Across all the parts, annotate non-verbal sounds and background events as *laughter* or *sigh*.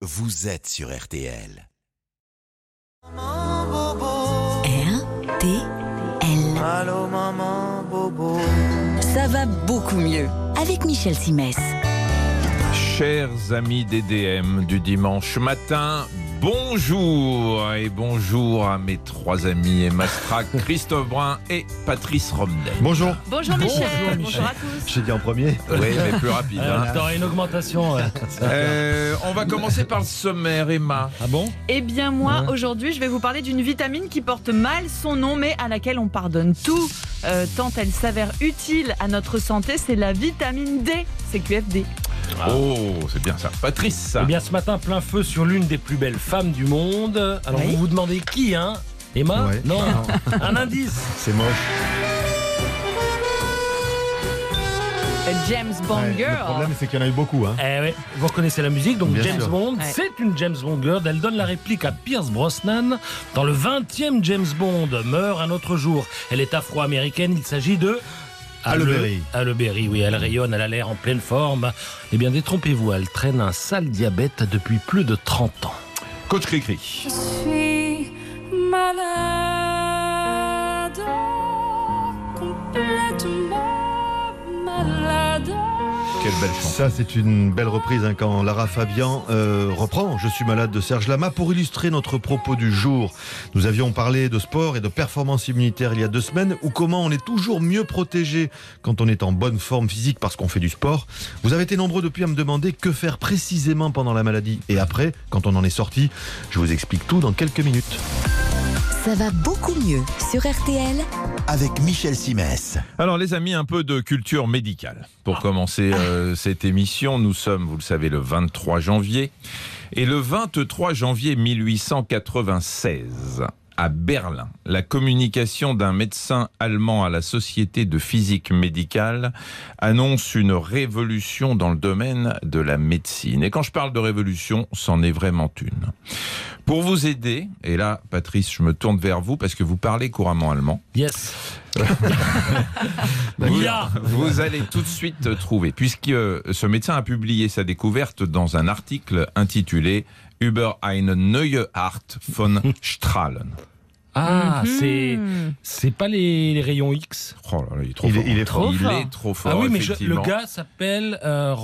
vous êtes sur RTL. RTL. Allô maman bobo. Ça va beaucoup mieux avec Michel Simès. Chers amis DDM du dimanche matin, bonjour et bonjour à mes trois amis Emma Strack, *laughs* Christophe Brun et Patrice Romney. Bonjour. Bonjour Michel, Bonjour, bonjour à tous. J'ai dit en premier. Oui, mais plus rapide. hein. T'auras une augmentation. ouais. Euh, on va commencer par le sommaire, Emma. Ah bon? Eh bien moi, aujourd'hui, je vais vous parler d'une vitamine qui porte mal son nom, mais à laquelle on pardonne tout, euh, tant elle s'avère utile à notre santé, c'est la vitamine D, c'est QFD. Oh, c'est bien ça. Patrice. Eh bien, ce matin, plein feu sur l'une des plus belles femmes du monde. Alors, Oui. vous vous demandez qui, hein Emma Ouais. Non. *laughs* Un indice. C'est moche. Euh, James Bond Ouais, Girl. Le problème, c'est qu'il y en a eu beaucoup. Hein. Eh ouais, vous reconnaissez la musique, donc Bien James sûr. Bond, Ouais. c'est une James Bond girl. Elle donne la réplique à Pierce Brosnan dans le 20e James Bond. Meurt un autre jour. Elle est afro-américaine. Il s'agit de. Halle Berry. Halle Berry, oui, elle rayonne, elle a l'air en pleine forme. Eh bien, détrompez-vous, elle traîne un sale diabète depuis plus de 30 ans. Coach Cricri. Je Quelle belle. Ça, c'est une belle reprise hein, quand Lara Fabian euh, reprend Je suis malade de Serge Lama. Pour illustrer notre propos du jour, nous avions parlé de sport et de performance immunitaire il y a deux semaines, ou comment on est toujours mieux protégé quand on est en bonne forme physique parce qu'on fait du sport. Vous avez été nombreux depuis à me demander que faire précisément pendant la maladie et après, quand on en est sorti. Je vous explique tout dans quelques minutes. Ça va beaucoup mieux sur RTL. Avec Michel Simès. Alors les amis, un peu de culture médicale. Pour commencer euh, *laughs* cette émission, nous sommes, vous le savez, le 23 janvier. Et le 23 janvier 1896, à Berlin, la communication d'un médecin allemand à la Société de physique médicale annonce une révolution dans le domaine de la médecine. Et quand je parle de révolution, c'en est vraiment une. Pour vous aider, et là, Patrice, je me tourne vers vous parce que vous parlez couramment allemand. Yes. *laughs* Vous, allez tout de suite trouver, puisque euh, ce médecin a publié sa découverte dans un article intitulé Über eine neue Art von Strahlen. Ah, Mhm. c'est c'est pas les, les rayons X? Oh là là, il est trop Il est- fort. il est Trop Il fort. est trop fort. ah oui, mais je- le gars s'appelle euh, ou-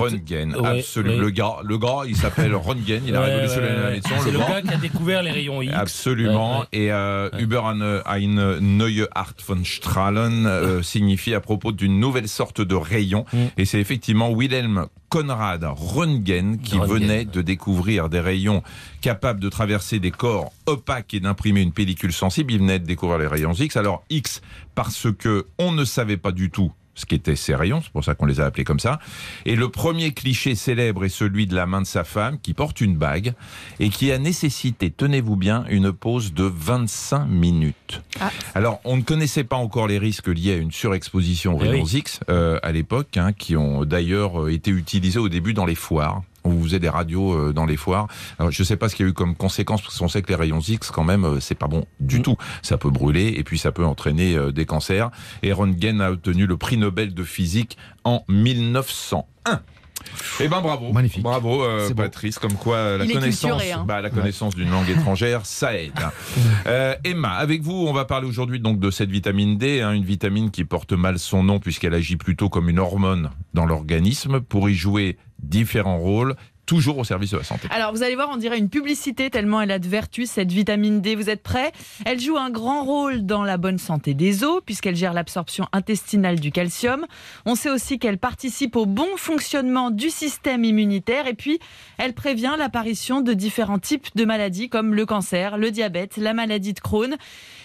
Röntgen, Ouais, absolument. ouais. Le gars, le gars, il s'appelle *laughs* Röntgen. Il a Ouais, révolutionné ouais, la médecine. C'est le gars. gars qui a découvert les rayons X. Absolument. Ouais, Et euh, Über eine, eine neue Art von Strahlen euh, signifie à propos d'une nouvelle sorte de rayon. Mm. Et c'est effectivement Wilhelm Conrad Röntgen qui Röntgen. venait de découvrir des rayons capables de traverser des corps opaques et d'imprimer une pellicule sensible. Il venait de découvrir les rayons X. Alors X parce que on ne savait pas du tout ce qu'étaient ces rayons, c'est pour ça qu'on les a appelés comme ça. Et le premier cliché célèbre est celui de la main de sa femme qui porte une bague et qui a nécessité, tenez-vous bien, une pause de 25 minutes. Ah. Alors, on ne connaissait pas encore les risques liés à une surexposition aux Eh rayons oui. X euh, à l'époque, hein, qui ont d'ailleurs euh, été utilisés au début dans les foires. On faisait des radios euh, dans les foires. Alors, je ne sais pas ce qu'il y a eu comme conséquence, parce qu'on sait que les rayons X, quand même, euh, c'est pas bon du Mm. tout. Ça peut brûler et puis ça peut entraîner euh, des cancers. Et Röntgen a obtenu le prix Nobel de physique en 1901. Eh ben bravo, Magnifique. bravo euh. Patrice, comme quoi euh, la Il connaissance, culturé, hein. bah, la connaissance d'une langue étrangère, ça aide. *laughs* Euh, Emma, avec vous, on va parler aujourd'hui donc de cette vitamine D, hein, une vitamine qui porte mal son nom puisqu'elle agit plutôt comme une hormone dans l'organisme pour y jouer différents rôles, toujours au service de la santé. Alors vous allez voir, on dirait une publicité tellement elle a de vertus, cette vitamine D. Vous êtes prêts? Elle joue un grand rôle dans la bonne santé des os, puisqu'elle gère l'absorption intestinale du calcium. On sait aussi qu'elle participe au bon fonctionnement du système immunitaire et puis elle prévient l'apparition de différents types de maladies comme le cancer, le diabète, la maladie de Crohn.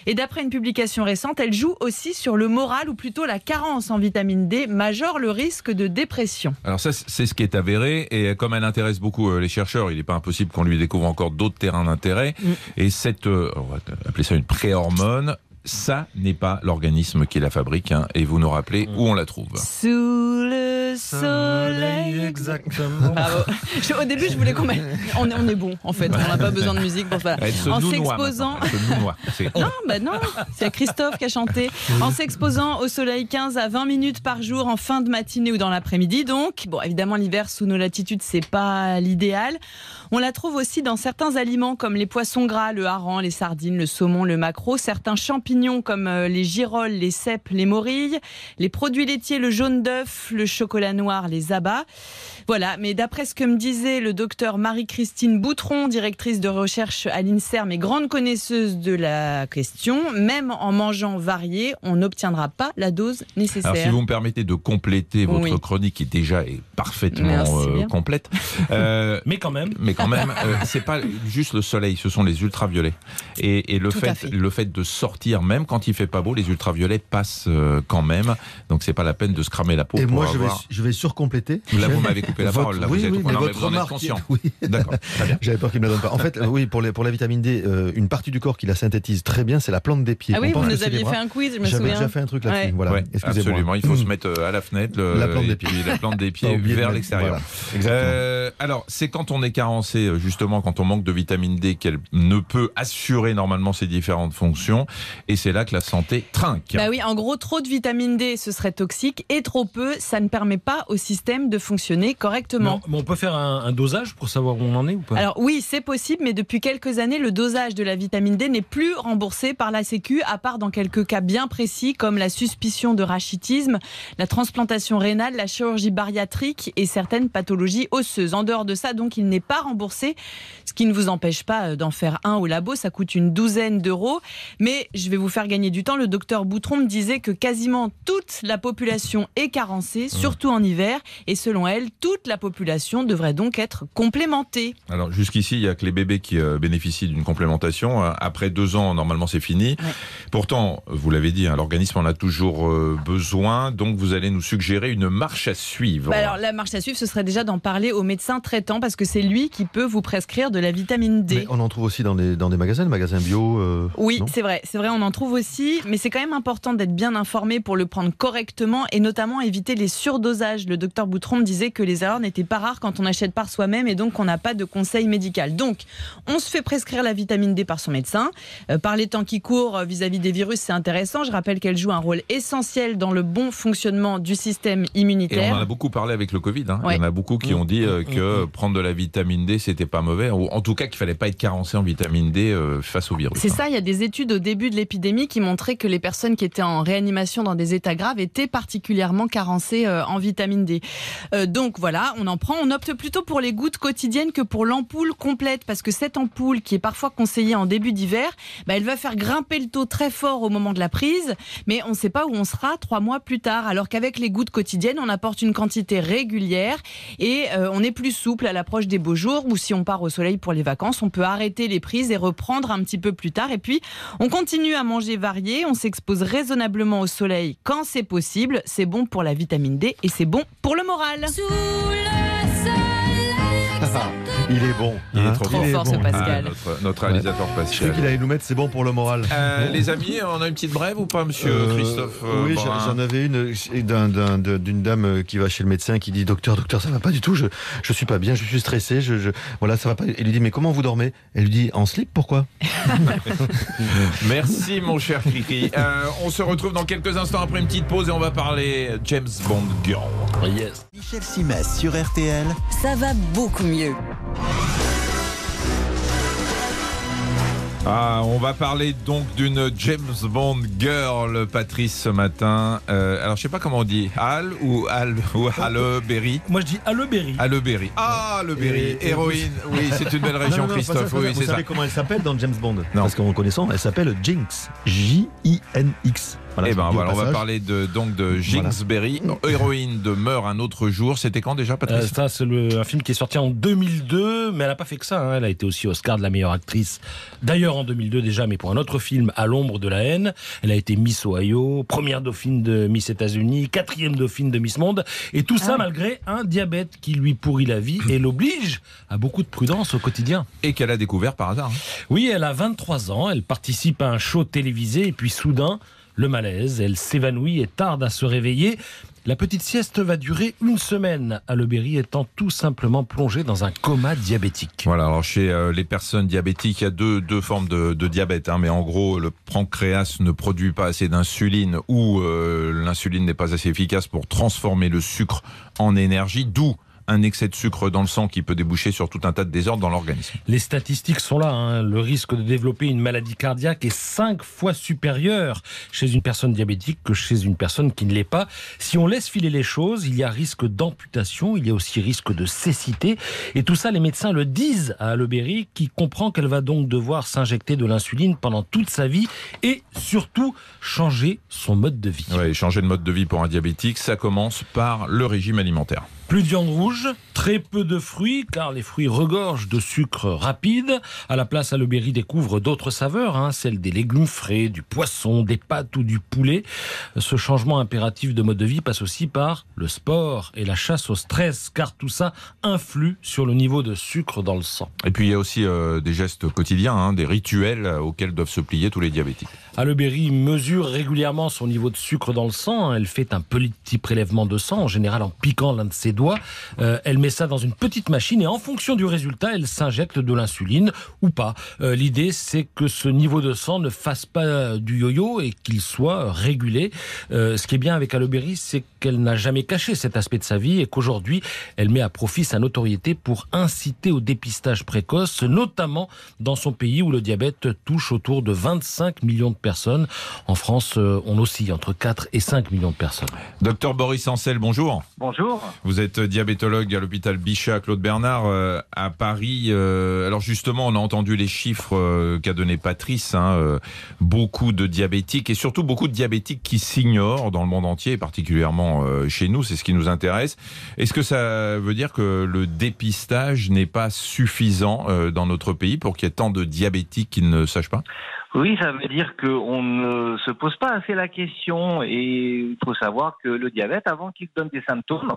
Et d'après une publication récente, elle joue aussi sur le moral ou plutôt la carence en vitamine D majore le risque de dépression. Alors ça, c'est ce qui est avéré, et comme elle intéresse beaucoup euh, les chercheurs, il n'est pas impossible qu'on lui découvre encore d'autres terrains d'intérêt. Mm. Et cette, euh, on va appeler ça une préhormone, ça n'est pas l'organisme qui la fabrique, hein, et vous nous rappelez où on la trouve. Sous le le soleil. Exactement. Je- au début, je voulais qu'on mette. On est, on est bon, en fait. On n'a pas besoin de musique pour ça. Elle se En s'exposant. Non, bah non, c'est Christophe qui a chanté. En s'exposant au soleil 15 à 20 minutes par jour en fin de matinée ou dans l'après-midi. Donc, bon, évidemment, l'hiver sous nos latitudes, c'est pas l'idéal. On la trouve aussi dans certains aliments comme les poissons gras, le hareng, les sardines, le saumon, le maquereau, certains champignons comme euh, les girolles, les cèpes, les morilles, les produits laitiers, le jaune d'œuf, le chocolat noir, les abats. Voilà, mais d'après ce que me disait le docteur Marie-Christine Boutron, directrice de recherche à l'INSERM et grande connaisseuse de la question, même en mangeant varié, on n'obtiendra pas la dose nécessaire. Alors, si vous me permettez de compléter votre Oui. chronique qui déjà est parfaitement euh, complète, *laughs* euh, Mais quand même. mais quand même, euh, c'est pas juste le soleil, ce sont les ultraviolets. Et, et le Tout à fait, fait. le fait de sortir, même quand il fait pas beau, les ultraviolets passent euh, quand même. Donc c'est pas la peine de se cramer la peau Et pour moi, je vais, avoir. je vais surcompléter. Là, vous m'avez coupé la Votre- parole. Là, oui, vous oui, non, mais mais votre vous en êtes remarque- conscient. *laughs* Oui. D'accord. Très bien. J'avais peur qu'il me la donne pas. En fait, oui, pour, les, pour la vitamine D, euh, une partie du corps qui la synthétise très bien, c'est la plante des pieds. Ah oui, vous nous aviez fait un quiz, je me J'avais souviens. déjà fait un truc là-dessus. Ouais. Voilà. Ouais, Excusez-moi. absolument. Il faut Mmh. se mettre euh, à la fenêtre le- La plante des pieds. la plante des pieds vers l'extérieur. alors, c'est quand on est carencé, justement, quand on manque de vitamine D, qu'elle ne peut assurer normalement ses différentes fonctions. Et c'est là que la santé trinque. Bah oui, en gros, trop de vitamine D, ce serait toxique, et trop peu, ça ne permet pas au système de fonctionner correctement. Non, mais on peut faire un, un dosage pour savoir où on en est ou pas? Alors oui, c'est possible, mais depuis quelques années, le dosage de la vitamine D n'est plus remboursé par la Sécu, à part dans quelques cas bien précis, comme la suspicion de rachitisme, la transplantation rénale, la chirurgie bariatrique et certaines pathologies osseuses. En dehors de ça, donc, il n'est pas remboursé, ce qui ne vous empêche pas euh, d'en faire un au labo. Ça coûte une douzaine d'euros, mais je vais vous faire gagner du temps. Le docteur Boutron me disait que quasiment toute la population est carencée, surtout en hiver, et selon elle, toute la population devrait donc être complémentée. Alors jusqu'ici, il n'y a que les bébés qui euh, bénéficient d'une complémentation. Euh, Après deux ans, normalement, c'est fini. Pourtant, vous l'avez dit, hein, l'organisme en a toujours euh, besoin. Donc, vous allez nous suggérer une marche à suivre. Bah alors la marche à suivre, ce serait déjà d'en parler au médecin traitant parce que c'est lui qui peut vous prescrire de la vitamine D. Mais on en trouve aussi dans des, dans des magasins, des magasins bio. euh, Oui, c'est vrai, c'est vrai, on en trouve aussi, mais c'est quand même important d'être bien informé pour le prendre correctement et notamment éviter les surdosages. Le docteur Boutron me disait que les erreurs n'étaient pas rares quand on achète par soi-même et donc on n'a pas de conseil médical. Donc, on se fait prescrire la vitamine D par son médecin. Euh, par les temps qui courent euh, vis-à-vis des virus, c'est intéressant. Je rappelle qu'elle joue un rôle essentiel dans le bon fonctionnement du système Et on immunitaire. en a beaucoup parlé avec le Covid. hein. Ouais. Il y en a beaucoup qui ont dit euh, que prendre de la vitamine D, c'était pas mauvais. Ou en tout cas, qu'il fallait pas être carencé en vitamine D euh, face au virus. C'est hein. ça, il y a des études au début de l'épidémie qui montraient que les personnes qui étaient en réanimation dans des états graves étaient particulièrement carencées euh, en vitamine D. Euh, donc voilà, on en prend. On opte plutôt pour les gouttes quotidiennes que pour l'ampoule complète parce que cette ampoule qui est parfois conseillée en début d'hiver, bah, elle va faire grimper le taux très fort au moment de la prise, mais on ne sait pas où on sera trois mois plus tard. Alors qu'avec les gouttes quotidiennes, on apporte une quantité régulière et euh, on est plus souple à l'approche des beaux jours ou si on part au soleil pour les vacances, on peut arrêter les prises et reprendre un petit peu plus tard. Et puis, on continue à manger varié, on s'expose raisonnablement au soleil quand c'est possible. C'est bon pour la vitamine D et c'est bon pour le moral. Il est bon. Il est hein. trop Trop Il est fort, bon. ce Ah, Pascal. notre, notre réalisateur Je croyais Pascal. qu'il allait nous mettre, c'est bon pour le moral. Euh, les amis, on a une petite brève ou pas, monsieur Euh, Christophe euh, Oui, j'en avais une d'un- d'un- de- d'une dame qui va chez le médecin qui dit docteur, docteur, ça va pas du tout, je je suis pas bien, je suis stressé, je, je voilà, ça va pas. Il lui dit mais comment vous dormez? Elle lui dit en slip, pourquoi? *laughs* Merci, mon cher Kiki. Euh, on se retrouve dans quelques instants après une petite pause et on va parler James Bond Girl. Yes. Michel Simès sur RTL. Ça va beaucoup mieux. Ah, on va parler donc d'une James Bond Girl, Patrice, ce matin. Euh, alors, je sais pas comment on dit, Al ou Al ou Halle Berry? Moi je dis Halle Berry. Halle Berry. Ah, le Berry. Et- et- Héroïne. Oui, c'est une belle *laughs* région, Non, non, non, Christophe. pas ça, Oui. Vous ça. savez comment elle s'appelle dans James Bond? Non. Parce qu'en connaissant, elle s'appelle Jinx. J-I-N-X. Voilà, Eh ben voilà, on va parler de, donc de Jingsbury, *laughs* héroïne de Meurt un autre jour. C'était quand déjà, Euh, Patrice ça, c'est le- un film qui est sorti en 2002, mais elle n'a pas fait que ça. hein. Elle a été aussi Oscar de la meilleure actrice. D'ailleurs, en 2002 déjà, mais pour un autre film, À l'ombre de la haine. Elle a été Miss Ohio, première dauphine de Miss États-Unis, quatrième dauphine de Miss Monde. Et tout ça malgré un diabète qui lui pourrit la vie et l'oblige à beaucoup de prudence au quotidien. Et qu'elle a découvert par hasard. hein. Oui, elle a 23 ans, elle participe à un show télévisé et puis soudain, le malaise, elle s'évanouit et tarde à se réveiller. La petite sieste va durer une semaine, à Le Berry étant tout simplement plongé dans un coma diabétique. Voilà, alors chez euh, les personnes diabétiques, il y a deux, deux formes de, de diabète. hein, mais en gros, le pancréas ne produit pas assez d'insuline ou euh, l'insuline n'est pas assez efficace pour transformer le sucre en énergie, d'où un excès de sucre dans le sang qui peut déboucher sur tout un tas de désordres dans l'organisme. Les statistiques sont là. hein. Le risque de développer une maladie cardiaque est cinq fois supérieur chez une personne diabétique que chez une personne qui ne l'est pas. Si on laisse filer les choses, il y a risque d'amputation, il y a aussi risque de cécité. Et tout ça, les médecins le disent à Aloberry, qui comprend qu'elle va donc devoir s'injecter de l'insuline pendant toute sa vie et surtout changer son mode de vie. Ouais, changer de mode de vie pour un diabétique, ça commence par le régime alimentaire. Plus de viande rouge, très peu de fruits, car les fruits regorgent de sucre rapide. À la place, Aloberry découvre d'autres saveurs, hein, celles des légumes frais, du poisson, des pâtes ou du poulet. Ce changement impératif de mode de vie passe aussi par le sport et la chasse au stress, car tout ça influe sur le niveau de sucre dans le sang. Et puis il y a aussi euh, des gestes quotidiens, hein, des rituels euh, auxquels doivent se plier tous les diabétiques. Aloberry mesure régulièrement son niveau de sucre dans le sang. Elle fait un petit prélèvement de sang, en général en piquant l'un de ses doigts. Euh, elle met ça dans une petite machine et en fonction du résultat, elle s'injecte de l'insuline ou pas. Euh, L'idée, c'est que ce niveau de sang ne fasse pas du yo-yo et qu'il soit régulé. Euh, ce qui est bien avec Aloberry, c'est qu'elle n'a jamais caché cet aspect de sa vie et qu'aujourd'hui, elle met à profit sa notoriété pour inciter au dépistage précoce, notamment dans son pays où le diabète touche autour de 25 millions de personnes. En France, on oscille entre 4 et 5 millions de personnes. Docteur Boris Ancel, bonjour. Bonjour. Vous êtes diabétologue à l'hôpital Bichat, Claude Bernard, euh, à Paris. Euh, alors justement, on a entendu les chiffres euh, qu'a donné Patrice. hein, beaucoup de diabétiques et surtout beaucoup de diabétiques qui s'ignorent dans le monde entier, particulièrement chez nous. C'est ce qui nous intéresse. Est-ce que ça veut dire que le dépistage n'est pas suffisant dans notre pays pour qu'il y ait tant de diabétiques qui ne sachent pas? Oui, ça veut dire qu'on ne se pose pas assez la question et il faut savoir que le diabète, avant qu'il donne des symptômes,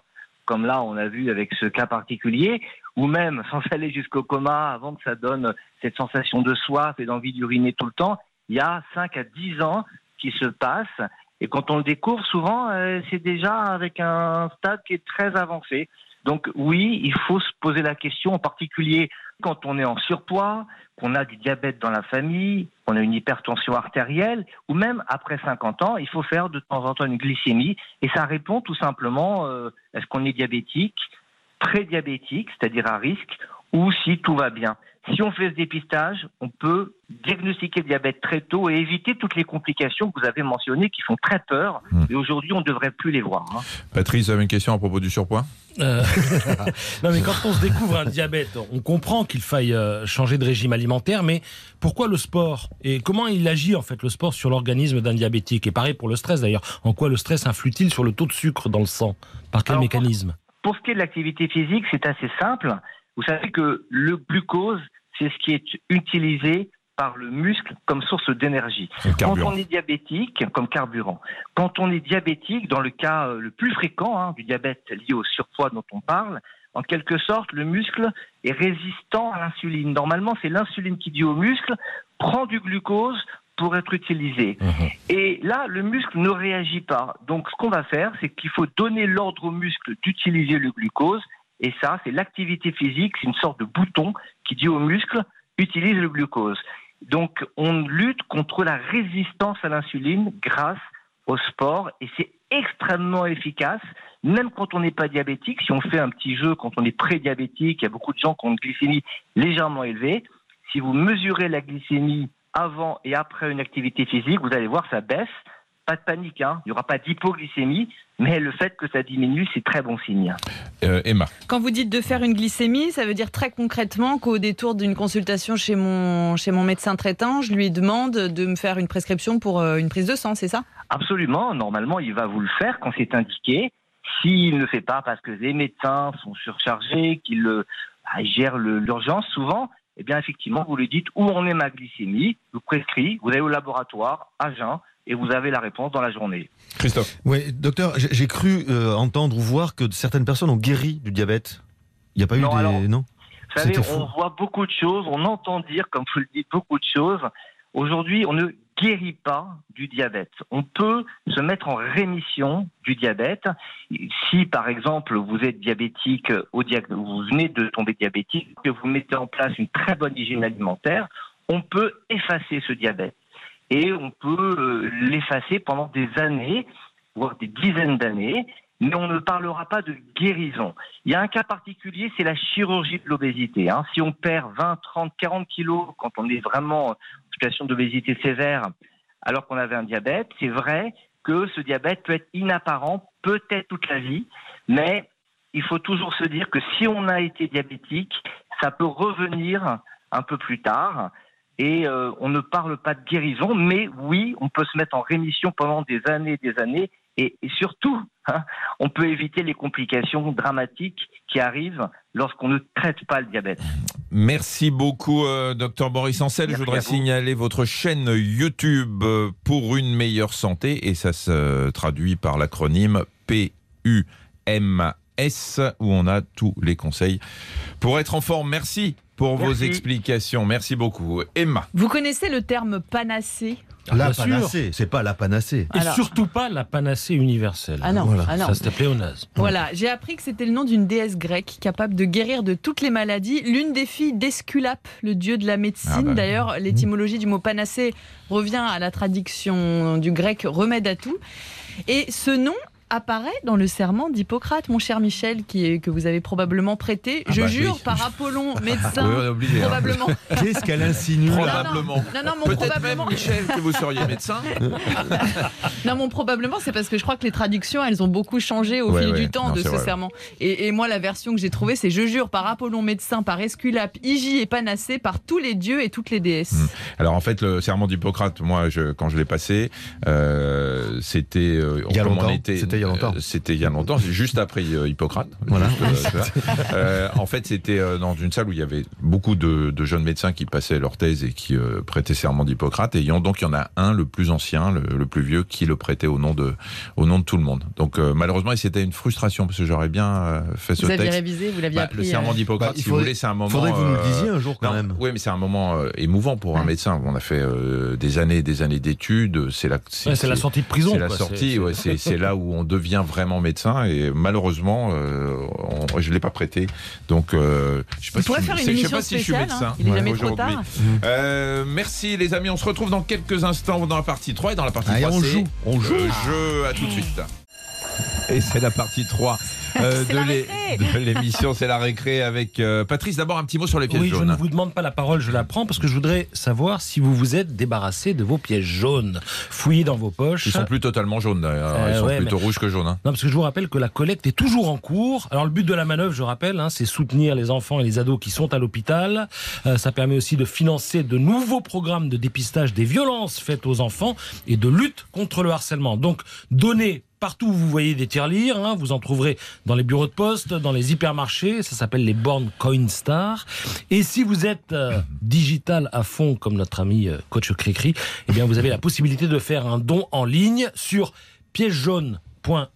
comme là on a vu avec ce cas particulier, ou même sans *laughs* aller jusqu'au coma, avant que ça donne cette sensation de soif et d'envie d'uriner tout le temps, il y a 5 à 10 ans qui se passent. Et quand on le découvre, souvent, euh, c'est déjà avec un stade qui est très avancé. Donc oui, il faut se poser la question, en particulier quand on est en surpoids, qu'on a du diabète dans la famille, qu'on a une hypertension artérielle, ou même après 50 ans, il faut faire de temps en temps une glycémie. Et ça répond tout simplement, euh, est-ce qu'on est diabétique, prédiabétique, c'est-à-dire à risque, ou si tout va bien. Si on fait ce dépistage, on peut diagnostiquer le diabète très tôt et éviter toutes les complications que vous avez mentionnées qui font très peur. Hmm. Et aujourd'hui, on ne devrait plus les voir. hein. Patrice, vous avez une question à propos du surpoids? Euh, *laughs* non mais quand on se découvre un diabète, on comprend qu'il faille euh, changer de régime alimentaire, mais pourquoi le sport? Et comment il agit en fait le sport sur l'organisme d'un diabétique? Et pareil pour le stress d'ailleurs. En quoi le stress influe-t-il sur le taux de sucre dans le sang Par quel Alors, mécanisme? Pour ce qui est de l'activité physique, c'est assez simple. Vous savez que le glucose, c'est ce qui est utilisé par le muscle comme source d'énergie. Quand on est diabétique, comme carburant, quand on est diabétique, dans le cas euh, le plus fréquent hein, du diabète lié au surpoids dont on parle, en quelque sorte, le muscle est résistant à l'insuline. Normalement, c'est l'insuline qui dit au muscle, prends du glucose pour être utilisé. Et là, le muscle ne réagit pas. Donc, ce qu'on va faire, c'est qu'il faut donner l'ordre au muscle d'utiliser le glucose. Et ça, c'est l'activité physique, c'est une sorte de bouton qui dit au muscle, utilise le glucose. Donc, on lutte contre la résistance à l'insuline grâce au sport et c'est extrêmement efficace. Même quand on n'est pas diabétique, si on fait un petit jeu, quand on est prédiabétique, il y a beaucoup de gens qui ont une glycémie légèrement élevée. Si vous mesurez la glycémie avant et après une activité physique, vous allez voir, ça baisse. Pas de panique, hein. il n'y aura pas d'hypoglycémie, mais le fait que ça diminue, c'est très bon signe. Euh, Emma. Quand vous dites de faire une glycémie, ça veut dire très concrètement qu'au détour d'une consultation chez mon, chez mon médecin traitant, je lui demande de me faire une prescription pour euh, une prise de sang, c'est ça? Absolument, normalement, il va vous le faire quand c'est indiqué. S'il ne le fait pas parce que les médecins sont surchargés, qu'ils bah, gèrent l'urgence souvent, eh bien effectivement, vous lui dites où en est ma glycémie, vous prescrit, vous allez au laboratoire, à jeun, et vous avez la réponse dans la journée. Christophe. Oui, docteur, j'ai cru euh, entendre ou voir que certaines personnes ont guéri du diabète. Il n'y a pas Non, eu des. alors- non? Vous savez, on voit beaucoup de choses, on entend dire, comme vous le dites, beaucoup de choses. Aujourd'hui, on ne guérit pas du diabète. On peut se mettre en rémission du diabète. Si, par exemple, vous êtes diabétique, au diag- vous venez de tomber diabétique, que vous mettez en place une très bonne hygiène alimentaire, on peut effacer ce diabète. Et on peut euh, l'effacer pendant des années, voire des dizaines d'années, mais on ne parlera pas de guérison. Il y a un cas particulier, c'est la chirurgie de l'obésité. hein. Si on perd 20, 30, 40 kilos quand on est vraiment en situation d'obésité sévère, alors qu'on avait un diabète, c'est vrai que ce diabète peut être inapparent, peut-être toute la vie, mais il faut toujours se dire que si on a été diabétique, ça peut revenir un peu plus tard. Et euh, on ne parle pas de guérison, mais oui, on peut se mettre en rémission pendant des années et des années. Et, et surtout, hein, on peut éviter les complications dramatiques qui arrivent lorsqu'on ne traite pas le diabète. Merci beaucoup, euh, docteur Boris Ancel. Je voudrais signaler votre chaîne YouTube euh, pour une meilleure santé et ça se traduit par l'acronyme PUMS où on a tous les conseils pour être en forme. Merci pour vos explications. Merci beaucoup. Emma. Vous connaissez le terme panacée? La bien sûr. panacée, c'est pas la panacée. Et Alors- surtout pas la panacée universelle. Ah non, Voilà. ah non. Ça c'était pléonasme. Voilà, j'ai appris que c'était le nom d'une déesse grecque capable de guérir de toutes les maladies, l'une des filles d'Esculape, le dieu de la médecine. Ah bah. D'ailleurs, l'étymologie du mot panacée revient à la traduction du grec remède à tout. Et ce nom apparaît dans le serment d'Hippocrate, mon cher Michel, qui est, que vous avez probablement prêté. Ah Je bah jure, oui. par Apollon, *laughs* Oui, on médecin, est obligé. hein. probablement. *laughs* Qu'est-ce qu'elle insinue Probablement. Non, non, mon Peut-être probablement. même, Michel, que vous seriez médecin. *laughs* Non, mon probablement, c'est parce que je crois que les traductions, elles ont beaucoup changé au Ouais, fil ouais. du temps Non, de ce vrai. serment. Et, et moi, la version que j'ai trouvée, c'est Je jure par Apollon médecin, par Esculape, Hygie et Panacée, par tous les dieux et toutes les déesses. Mm. Alors en fait, le serment d'Hippocrate, moi, je, quand je l'ai passé, euh, c'était. euh, Il y a longtemps. était- C'était il y a longtemps. euh, C'était il y a longtemps. C'est juste après euh, Hippocrate. Voilà. Juste, euh. *laughs* Euh, en fait, c'était euh, dans une salle où il y avait beaucoup de, de jeunes médecins qui passaient leur thèse et qui euh, prêtaient serment d'Hippocrate. Et donc il y en a un, le plus ancien, le, le plus vieux, qui le prêtait au nom de, au nom de tout le monde. Donc euh, malheureusement, et c'était une frustration parce que j'aurais bien euh, fait ce Vous aviez texte. révisé, vous l'aviez Bah, appris. le serment euh, d'Hippocrate, Bah, il si vous faudrait- voulez, c'est un moment. Faudrait que vous nous le euh, disiez un jour quand non, même. Oui, mais c'est un moment euh, émouvant pour un médecin. On a fait euh, des années et des années d'études. C'est la, Ouais, c'est la sortie de prison. c'est la sortie. C'est- ouais, c'est c'est là où on devient vraiment médecin. Et malheureusement, euh, on- je l'ai pas prêté. Donc, euh, je sais pas On si pourrait je- faire une je sais pas si je suis médecin hein. Il est jamais aujourd'hui. trop tard. Euh, merci les amis. On se retrouve dans quelques instants dans la partie 3 et dans la partie 3 on joue, on joue. le jeu. À tout de suite. Et c'est la partie 3 euh, de l'émission. C'est la récré avec euh, Patrice. D'abord un petit mot sur les pièces Oui, je jaunes. ne vous demande pas la parole, je la prends parce que je voudrais savoir si vous vous êtes débarrassé de vos pièces jaunes. Fouillez dans vos poches. Ils sont plus totalement jaunes d'ailleurs. Euh, Ils sont ouais, plutôt rouges que jaunes. hein. Non, parce que je vous rappelle que la collecte est toujours en cours. Alors le but de la manœuvre, je rappelle, hein, c'est soutenir les enfants et les ados qui sont à l'hôpital. Euh, ça permet aussi de financer de nouveaux programmes de dépistage des violences faites aux enfants et de lutte contre le harcèlement. Donc donnez Partout où vous voyez des tirelires, hein, vous en trouverez dans les bureaux de poste, dans les hypermarchés, ça s'appelle les bornes Coinstar. Et si vous êtes euh, digital à fond, comme notre ami euh, coach Cricri, eh bien vous avez la possibilité de faire un don en ligne sur pièce jaune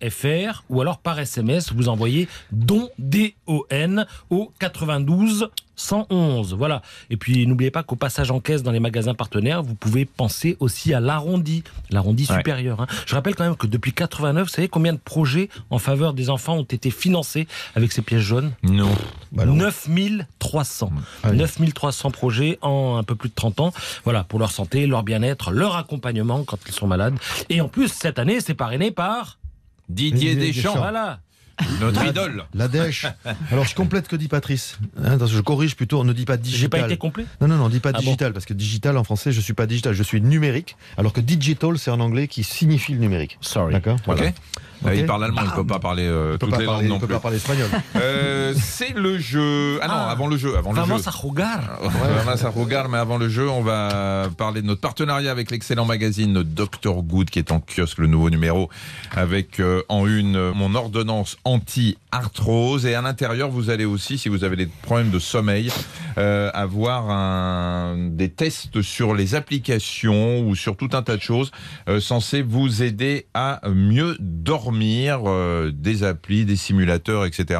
fr ou alors par SMS, vous envoyez don D-O-N au 92 111. Voilà. Et puis n'oubliez pas qu'au passage en caisse dans les magasins partenaires, vous pouvez penser aussi à l'arrondi, l'arrondi Ouais. supérieur. hein. Je rappelle quand même que depuis 89, vous savez combien de projets en faveur des enfants ont été financés avec ces pièces jaunes? Non. Bah non. 9300. Ah oui. 9300 projets en un peu plus de 30 ans. Voilà, pour leur santé, leur bien-être, leur accompagnement quand ils sont malades. Et en plus, cette année, c'est parrainé par... Didier Didier Deschamps, Deschamps. Voilà. Notre idole. La dèche. Alors je complète que dit Patrice. Hein, je corrige plutôt, on ne dit pas J'ai digital. pas été complet? Non, non, non, on dit pas Ah bon digital, parce que digital en français, je suis pas digital, je suis numérique, alors que digital, c'est en anglais qui signifie le numérique. Sorry. D'accord? Voilà. Euh, Il parle allemand, il peut pas parler euh, On peut toutes pas les langues parler, non on peut plus. pas parler espagnol. *laughs* Euh, c'est le jeu. Ah non, Ah. avant le jeu, avant le Vamos jeu. a jugar. *laughs* Ça regarde, mais avant le jeu, on va parler de notre partenariat avec l'excellent magazine Dr Good qui est en kiosque, le nouveau numéro, avec euh, en une euh, mon ordonnance anti-arthrose. Et à l'intérieur, vous allez aussi, si vous avez des problèmes de sommeil, euh, avoir un, des tests sur les applications ou sur tout un tas de choses euh, censés vous aider à mieux dormir, euh, des applis, des simulateurs, etc.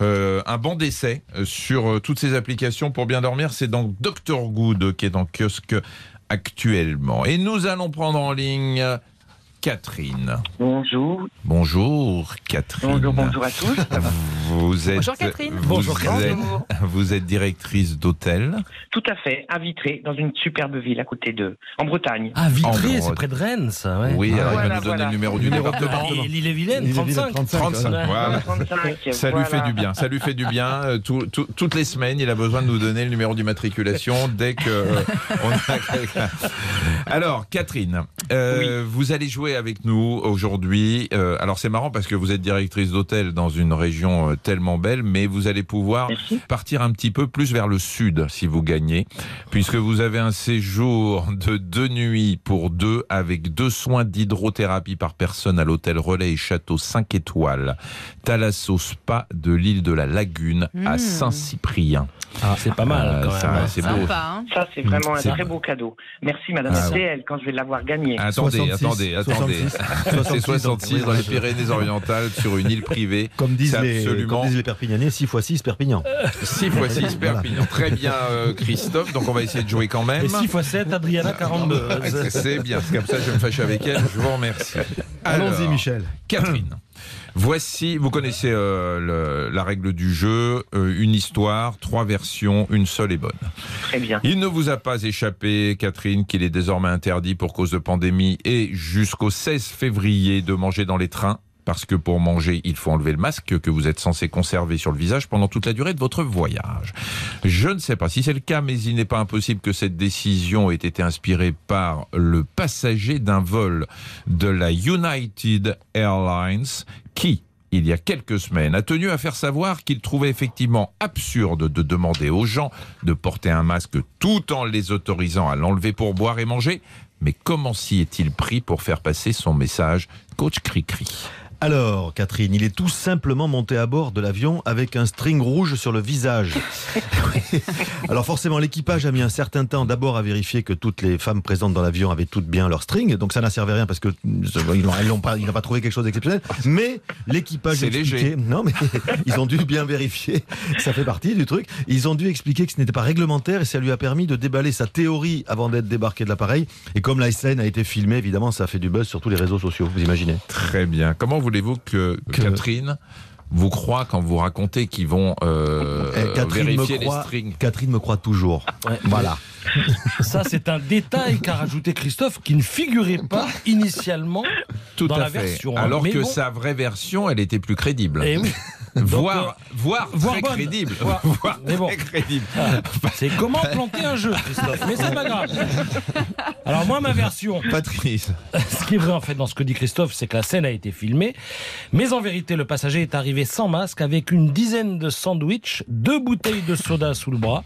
Euh, un banc d'essai euh, sur toutes ces applications pour bien dormir, c'est donc Dr Good qui est en kiosque actuellement. Et nous allons prendre en ligne Catherine. Bonjour. Bonjour Catherine. Bonjour, bonjour à tous. Vous êtes, Bonjour, Catherine. Vous Bonjour, êtes, Bonjour. vous êtes directrice d'hôtel. Tout à fait, à Vitré, dans une superbe ville à côté de, en Bretagne. Ah, Vitré, c'est près de Rennes, ça, ouais. Oui, alors il va nous donner voilà. le numéro du Numéro département. de- Ah, L'île-et-Vilaine, L'île-et-Vilaine, 35. 35, Ouais. voilà. 35, Ça lui fait du bien, ça lui fait du bien. Euh, tout- tout- toutes les semaines, il a besoin de nous donner le numéro d'immatriculation dès que euh, on a quelqu'un. Alors, Catherine, euh, vous allez jouer avec nous aujourd'hui. Euh, alors, c'est marrant parce que vous êtes directrice d'hôtel dans une région euh, tellement belle, mais vous allez pouvoir Merci. partir un petit peu plus vers le sud si vous gagnez, puisque vous avez un séjour de deux nuits pour deux avec deux soins d'hydrothérapie par personne à l'hôtel Relais et Château 5 étoiles, Thalasso Spa de l'île de la Lagune à Mmh. Saint-Cyprien. Ah, c'est pas mal, Euh, quand ça, même. c'est beau. Sympa, hein Ça, c'est vraiment un C'est- très beau cadeau. Merci, Madame Ah, CL, quand je vais l'avoir gagné. Attendez, 66, attendez, attendez. 66, *laughs* C'est 66 oui, dans les Pyrénées-Orientales sur une île privée. *laughs* Comme disent, les, absolument- comme disent les Perpignanais, 6 x 6 Perpignan. 6 x 6 Perpignan. Très bien, euh, Christophe. Donc on va essayer de jouer quand même. Et 6 x 7, Adriana, 42. *laughs* C'est bien, c'est comme ça je me fâche avec elle. Je vous remercie. Allons-y, Michel. Catherine. Voici, vous connaissez euh, le- la règle du jeu, euh, une histoire, trois versions, une seule est bonne. Très bien. Il ne vous a pas échappé, Catherine, qu'il est désormais interdit pour cause de pandémie et jusqu'au 16 février de manger dans les trains. Parce que pour manger, il faut enlever le masque que vous êtes censé conserver sur le visage pendant toute la durée de votre voyage. Je ne sais pas si c'est le cas, mais il n'est pas impossible que cette décision ait été inspirée par le passager d'un vol de la United Airlines qui, il y a quelques semaines, a tenu à faire savoir qu'il trouvait effectivement absurde de demander aux gens de porter un masque tout en les autorisant à l'enlever pour boire et manger. Mais comment s'y est-il pris pour faire passer son message Coach Cricri? Alors, Catherine, il est tout simplement monté à bord de l'avion avec un string rouge sur le visage. *laughs* Alors forcément, l'équipage a mis un certain temps d'abord à vérifier que toutes les femmes présentes dans l'avion avaient toutes bien leur string. Donc ça n'a servi à rien parce que euh, ils n'ont pas, pas trouvé quelque chose d'exceptionnel. Mais l'équipage C'est a expliqué- léger. Non, mais *laughs* ils ont dû bien vérifier. Ça fait partie du truc. Ils ont dû expliquer que ce n'était pas réglementaire et ça lui a permis de déballer sa théorie avant d'être débarqué de l'appareil. Et comme la scène a été filmée, évidemment, ça a fait du buzz sur tous les réseaux sociaux. Vous imaginez Très bien. Comment voulez-vous que, Que- Catherine vous croit quand vous racontez qu'ils vont euh, Eh, Catherine me vérifier les croit- strings Catherine me croit toujours. Ouais. Voilà. *laughs* Ça, c'est un détail qu'a rajouté Christophe qui ne figurait pas initialement Tout dans à la fait. version. hein. Alors Mais que bon. sa vraie version, elle était plus crédible. Eh oui. Voire, euh, voire, voire très bonne. crédible. *laughs* Bon. crédible. C'est comment planter un jeu, Christophe. Mais c'est pas grave. Alors moi, ma version, Patrice. *laughs* ce qui est vrai en fait dans ce que dit Christophe, c'est que la scène a été filmée. Mais en vérité, le passager est arrivé sans masque, avec une dizaine de sandwichs, deux bouteilles de soda *laughs* sous le bras.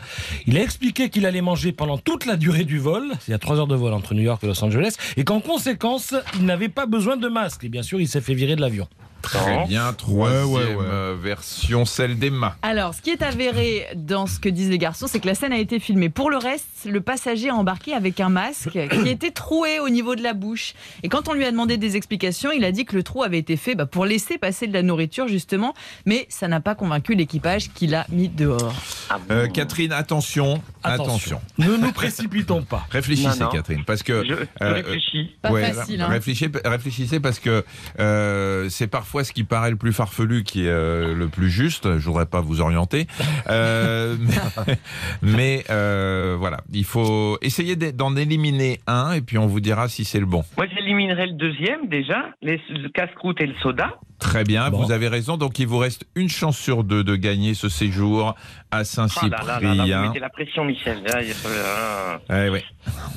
Il a expliqué qu'il allait manger pendant toute la durée du vol. Il y a trois heures de vol entre New York et Los Angeles. Et qu'en conséquence, il n'avait pas besoin de masque. Et bien sûr, il s'est fait virer de l'avion. Très bien. Troisième Ouais, ouais, ouais. euh, version, celle d'Emma. Alors, ce qui est avéré dans ce que disent les garçons, c'est que la scène a été filmée. Pour le reste, le passager a embarqué avec un masque qui *clears throat* était troué au niveau de la bouche. Et quand on lui a demandé des explications, il a dit que le trou avait été fait bah, pour laisser passer de la nourriture, justement. Mais ça n'a pas convaincu l'équipage qui l'a mis dehors. Ah bon Euh, Catherine, attention, attention. Ne nous précipitons pas. *laughs* Réfléchissez, Non, non. Catherine, parce que. je, je euh, réfléchis. Pas Ouais, facile. Hein. Réfléchissez, réfléchissez parce que euh, c'est parfois ce qui paraît le plus farfelu qui est euh, le plus juste. Je voudrais pas vous orienter, Euh, *laughs* mais, mais, euh, voilà, il faut essayer d'e- d'en éliminer un et puis on vous dira si c'est le bon. Moi, j'éliminerai le deuxième déjà, les, le casse-croûte et le soda. Très bien, Bon. vous avez raison. Donc il vous reste une chance sur deux de gagner ce séjour à Ah là là là là, Saint-Cyprien. vous mettez la pression, Michel. Là, il y a- ouais.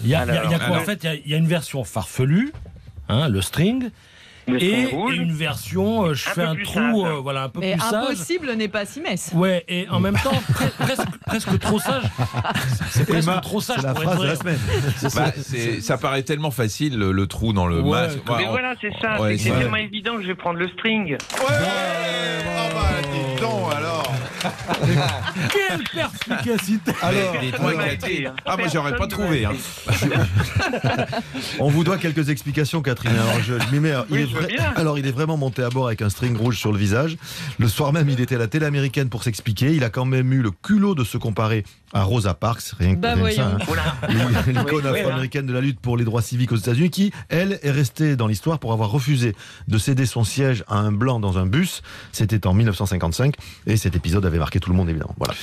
Il y a, il y a- il y a Alors, quoi alors. en fait? Il y a- il y, a une version farfelue, hein, le string, Le et, rouge. une version, euh, je Un fais un trou, euh, voilà, un peu Mais plus sage. impossible n'est pas si messe. Ouais, et en même temps, *laughs* pre- presque, presque trop sage. C'est presque Emma, trop sage la pour phrase être de la semaine. *laughs* Bah, ça paraît tellement facile le, le trou dans le Ouais, masque. Mais voilà, c'est ça. Ouais, c'est c'est- tellement évident que je vais prendre le string. Ouais, oh bah, dis donc alors. *laughs* Quelle perspicacité Alors, Catherine. hein. Ah, moi, j'aurais pas trouvé. hein. *laughs* On vous doit quelques explications, Catherine. Alors, je, je m'y mets. Alors, il Oui, est je veux vrai- bien. alors, il est vraiment monté à bord avec un string rouge sur le visage. Le soir même, il était à la télé américaine pour s'expliquer. Il a quand même eu le culot de se comparer à Rosa Parks, rien que, Bah, rien ça. hein. Voilà. L'icône Oui, oui, afro-américaine de la lutte pour les droits civiques aux États-Unis, qui, elle, est restée dans l'histoire pour avoir refusé de céder son siège à un blanc dans un bus. C'était en 1955. Et cet épisode avait marqué tout le monde, évidemment. Voilà.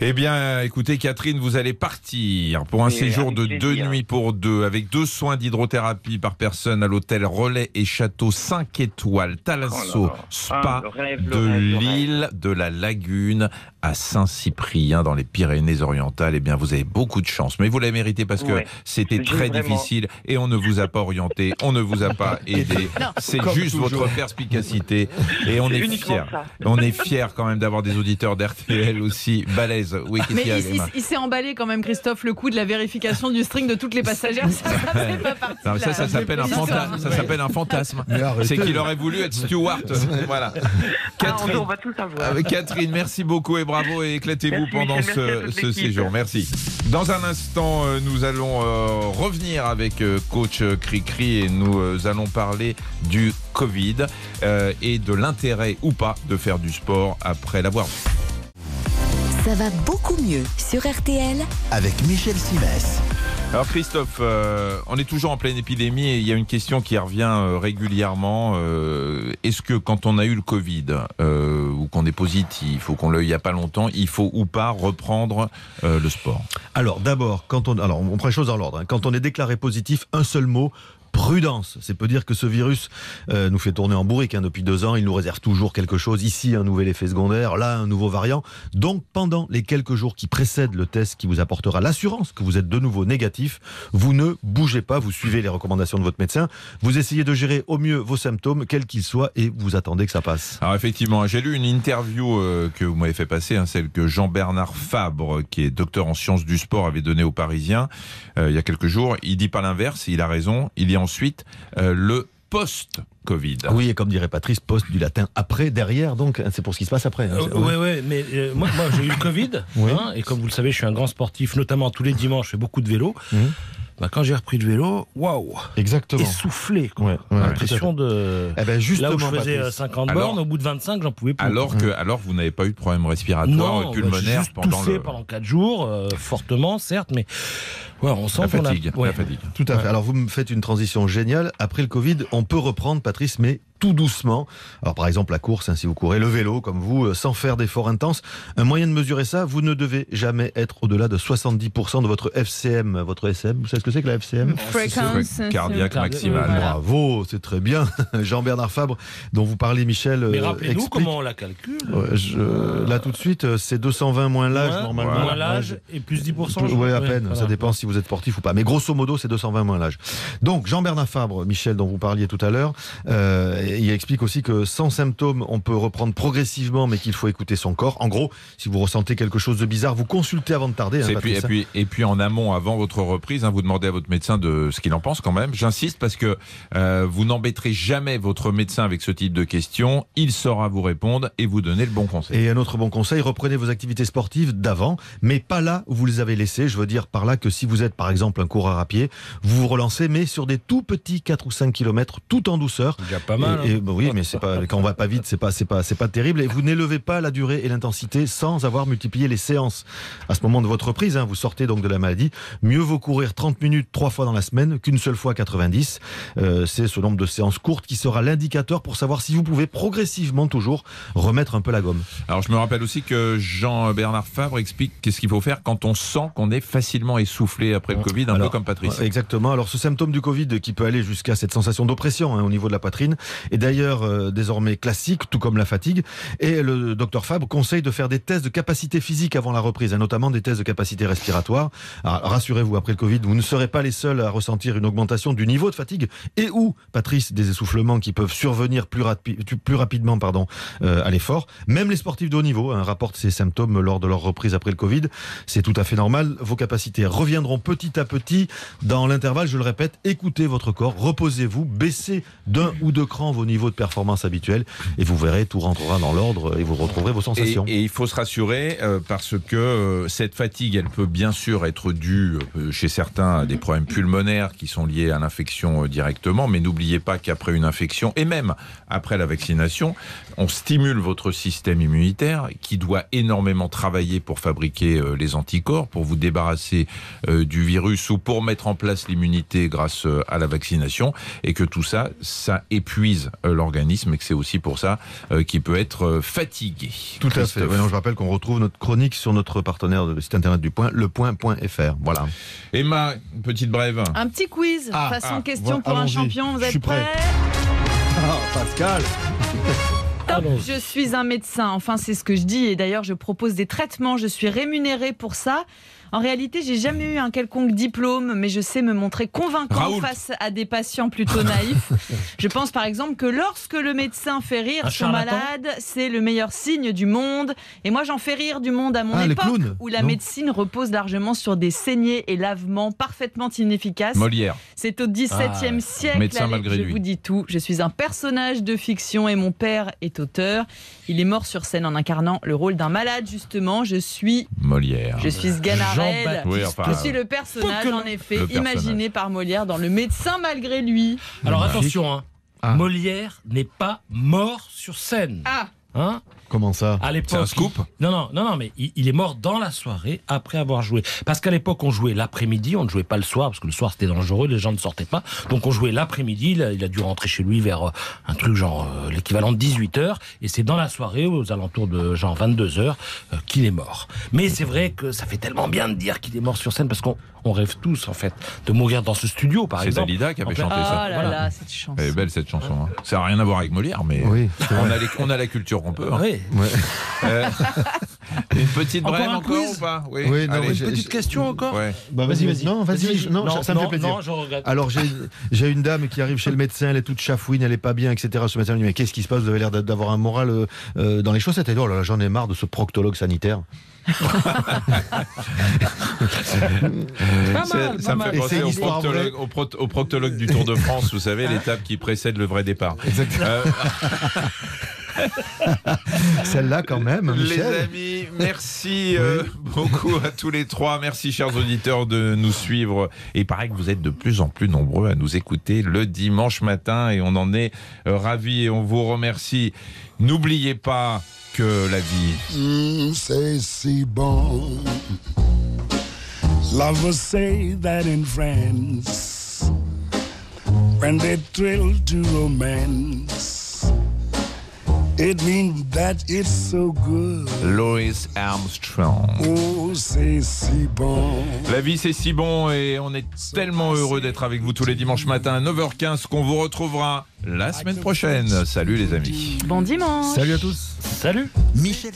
Eh bien, écoutez, Catherine, vous allez partir pour un Oui, séjour de plaisir. deux nuits pour deux, avec deux soins d'hydrothérapie par personne à l'hôtel Relais et Château 5 étoiles, Talasso, Oh. Spa Ah, le rêve, le de l'île de la Lagune à Saint-Cyprien dans les Pyrénées-Orientales. Eh bien, vous avez beaucoup de chance, mais vous l'avez mérité parce que Ouais. c'était très vraiment- difficile et on ne vous a pas orienté, on ne vous a pas *laughs* aidé. C'est juste toujours. votre perspicacité et on est fiers. ça. On est fiers quand même d'avoir des auditeurs d'RTL aussi balèzes. Oui, Mais il, il- Emma il s'est emballé quand même, Christophe, le coup de la vérification du string de toutes les passagères. Ça, ça pas partie Non, ça, s'appelle un fantasme. Ça s'appelle un fantasme. Mais arrêtez. C'est qu'il aurait voulu être Stewart. *laughs* Voilà. Ah, on, Catherine, on va tout savoir. avec Catherine, merci beaucoup et bravo et éclatez-vous pendant merci ce, ce séjour. Merci. Dans un instant, euh, nous allons euh, revenir avec euh, coach Cricri et nous euh, allons parler du Covid euh, et de l'intérêt ou pas de faire du sport après l'avoir. Ça va beaucoup mieux sur RTL Avec Michel Simès. Alors Christophe, euh, on est toujours en pleine épidémie et il y a une question qui revient euh, régulièrement. Euh, Est-ce que quand on a eu le Covid euh, ou qu'on est positif ou qu'on l'a eu il n'y a pas longtemps, il faut ou pas reprendre euh, le sport? Alors d'abord, quand on, alors on prend les choses dans l'ordre. hein. Quand on est déclaré positif, un seul mot. Prudence, c'est peut dire que ce virus euh, nous fait tourner en bourrique hein, depuis deux ans. Il nous réserve toujours quelque chose. Ici, un nouvel effet secondaire, là, un nouveau variant. Donc, pendant les quelques jours qui précèdent le test qui vous apportera l'assurance que vous êtes de nouveau négatif, vous ne bougez pas, vous suivez les recommandations de votre médecin, vous essayez de gérer au mieux vos symptômes, quels qu'ils soient, et vous attendez que ça passe. Alors effectivement, j'ai lu une interview euh, que vous m'avez fait passer, hein, celle que Jean-Bernard Fabre, qui est docteur en sciences du sport, avait donnée aux Parisiens euh, il y a quelques jours. Il dit pas l'inverse, il a raison. Il y a ensuite euh, le post-Covid. Oui, et comme dirait Patrice, poste du latin après, derrière, donc hein, c'est pour ce qui se passe après. hein. Euh, C'est- ouais, ouais, mais euh, moi, moi, j'ai eu le Covid, Oui. hein, et comme vous le savez, je suis un grand sportif, notamment tous les dimanches, je fais beaucoup de vélo. Mhm. Bah, quand j'ai repris le vélo, waouh, Exactement. essoufflé, quoi. Ouais, ouais, L'impression de. Eh ben justement, Là où je faisais Patrice. euh, 50 Alors- bornes, au bout de 25, j'en pouvais plus. Alors que, alors vous n'avez pas eu de problème respiratoire non, et pulmonaire bah, juste pendant toussé le, pendant 4 jours, euh, fortement, certes, mais ouais, on sent la a. fatigue. ouais. La fatigue. Tout à fait. Alors vous me faites une transition géniale. Après le Covid, on peut reprendre, Patrice, mais tout doucement. Alors par exemple la course, hein, si vous courez, le vélo, comme vous, euh, sans faire d'efforts intenses. Un moyen de mesurer ça, vous ne devez jamais être au-delà de 70% de votre FCM, votre SM. Vous savez ce que c'est que la FCM Fréquence. Cardiaque euh, maximale. voilà. Bravo, c'est très bien. *laughs* Jean-Bernard Fabre, dont vous parlez, Michel. Mais euh, rappelez-nous explique- comment on la calcule. Ouais, je- là tout de suite, c'est 220 moins l'âge Moins- normalement. Moins l'âge et plus 10%. je Oui, à peine. voilà. Ça dépend si vous êtes sportif ou pas. Mais grosso modo, c'est 220 moins l'âge. Donc, Jean-Bernard Fabre, Michel, dont vous parliez tout à l'heure, euh, il explique aussi que sans symptômes, on peut reprendre progressivement, mais qu'il faut écouter son corps. En gros, si vous ressentez quelque chose de bizarre, vous consultez avant de tarder. hein, Et puis, et, hein. puis, et puis en amont, avant votre reprise, hein, vous demandez à votre médecin de ce qu'il en pense quand même. J'insiste parce que euh, vous n'embêterez jamais votre médecin avec ce type de questions. Il saura vous répondre et vous donner le bon conseil. Et un autre bon conseil, reprenez vos activités sportives d'avant, mais pas là où vous les avez laissées. Je veux dire par là que si vous êtes par exemple un coureur à pied, vous vous relancez, mais sur des tout petits 4 ou 5 km, tout en douceur. Déjà pas mal. Et, et, bah oui, mais c'est pas quand on va pas vite, c'est pas c'est pas c'est pas terrible. Et vous n'élevez pas la durée et l'intensité sans avoir multiplié les séances. À ce moment de votre reprise, hein, vous sortez donc de la maladie. Mieux vaut courir 30 minutes trois fois dans la semaine qu'une seule fois 90. Euh, c'est ce nombre de séances courtes qui sera l'indicateur pour savoir si vous pouvez progressivement toujours remettre un peu la gomme. Alors, je me rappelle aussi que Jean-Bernard Fabre explique qu'est-ce qu'il faut faire quand on sent qu'on est facilement essoufflé après le Covid, un Alors, peu comme Patrice. Exactement. Alors ce symptôme du Covid qui peut aller jusqu'à cette sensation d'oppression hein, au niveau de la poitrine est d'ailleurs euh, désormais classique, tout comme la fatigue. Et le docteur Fabre conseille de faire des tests de capacité physique avant la reprise, hein, notamment des tests de capacité respiratoire. Alors, rassurez-vous, après le Covid, vous ne serez pas les seuls à ressentir une augmentation du niveau de fatigue et ou, Patrice, des essoufflements qui peuvent survenir plus, plus rapidement pardon, euh, à l'effort. Même les sportifs de haut niveau hein, rapportent ces symptômes lors de leur reprise après le Covid. C'est tout à fait normal. Vos capacités reviendront petit à petit. Dans l'intervalle, je le répète, écoutez votre corps, reposez-vous, baissez d'un ou deux crans vos niveaux de performance habituels et vous verrez, tout rentrera dans l'ordre et vous retrouverez vos sensations. et il faut se rassurer euh, parce que euh, cette fatigue, elle peut bien sûr être due euh, chez certains à des problèmes pulmonaires qui sont liés à l'infection directement, mais n'oubliez pas qu'après une infection et même après la vaccination, on stimule votre système immunitaire qui doit énormément travailler pour fabriquer euh, les anticorps, pour vous débarrasser euh, du virus ou pour mettre en place l'immunité grâce euh, à la vaccination et que tout ça, ça épuise euh, l'organisme et que c'est aussi pour ça euh, qu'il peut être euh, fatigué. Tout à fait. Christophe. Ouais, non, je rappelle qu'on retrouve notre chronique sur notre partenaire de site internet du point, lepoint.fr. Voilà. Emma, une petite brève. Un petit quiz, Ah, façon ah, question pour un champion. Vous êtes suis prêt. prêts? Pascal *laughs* Top, je suis un médecin. Enfin, c'est ce que je dis. Et d'ailleurs, je propose des traitements. Je suis rémunéré pour ça. En réalité, j'ai jamais eu un quelconque diplôme, mais je sais me montrer convaincant Raoult. face à des patients plutôt naïfs. *laughs* je pense par exemple que lorsque le médecin fait rire Un son charlatan malade, c'est le meilleur signe du monde. Et moi, j'en fais rire du monde à mon Ah, époque, où la non médecine repose largement sur des saignées et lavements parfaitement inefficaces. Molière. C'est au XVIIe Ah, siècle. médecin malgré je lui. vous dis tout. Je suis un personnage de fiction et mon père est auteur. Il est mort sur scène en incarnant le rôle d'un malade, justement. Je suis, Molière. je suis Sganarelle. Jean-Baptiste. Oui, enfin, Je suis le personnage, en effet, imaginé par Molière dans Le médecin malgré lui. Alors attention, hein. Ah. Molière n'est pas mort sur scène. Ah, Hein Comment ça à l'époque, C'est un scoop il- Non, non, non, non, mais il, il est mort dans la soirée après avoir joué. Parce qu'à l'époque, on jouait l'après-midi, on ne jouait pas le soir, parce que le soir c'était dangereux, les gens ne sortaient pas. Donc on jouait l'après-midi, il, a- il a dû rentrer chez lui vers euh, un truc genre euh, l'équivalent de 18h, et c'est dans la soirée, aux alentours de genre 22h, euh, qu'il est mort. Mais c'est vrai que ça fait tellement bien de dire qu'il est mort sur scène, parce qu'on on rêve tous, en fait, de mourir dans ce studio, par C'est exemple. Dalida qui avait chanté oh ça. là Voilà. là, cette chanson. Elle est belle cette chanson. hein. Ça n'a rien à voir avec Molière, mais Oui, c'est on, a les- on a la culture qu'on peut. hein. Ouais. *laughs* Euh, *laughs* une petite Encore brève un encore quiz ou pas? Oui, Oui, non, allez. mais Une petite question encore? Ouais. Bah, Vas-y, vas-y. Non, vas-y. Non, ça, ça me fait plaisir. Non, je regrette. Alors j'ai j'ai une dame qui arrive chez le médecin, elle est toute chafouine, elle est pas bien, etc. Ce médecin lui dit mais qu'est-ce qui se passe? Vous avez l'air d'a- d'avoir un moral euh, euh, dans les chaussettes. Elle dit oh là là, j'en ai marre de ce proctologue sanitaire. *laughs* Mal, ça me fait penser au proctologue, au, prot- au proctologue du Tour de France, vous savez, l'étape qui précède le vrai départ. Exactement. Euh, *laughs* Celle-là quand même, les Michel. amis, merci *laughs* euh, beaucoup à tous les trois. Merci, chers auditeurs, de nous suivre. Et il paraît que vous êtes de plus en plus nombreux à nous écouter le dimanche matin et on en est euh, ravis et on vous remercie. N'oubliez pas que la vie, Mm, say si bon. Lovers say that in France, when they thrill to romance, it means that it's so good. Louis Armstrong. Oh, c'est si bon. La vie c'est si bon et on est tellement heureux d'être avec vous tous les dimanches matins à 9h15 qu'on vous retrouvera la semaine prochaine. Salut les amis. Bon dimanche. Salut à tous. Salut Michel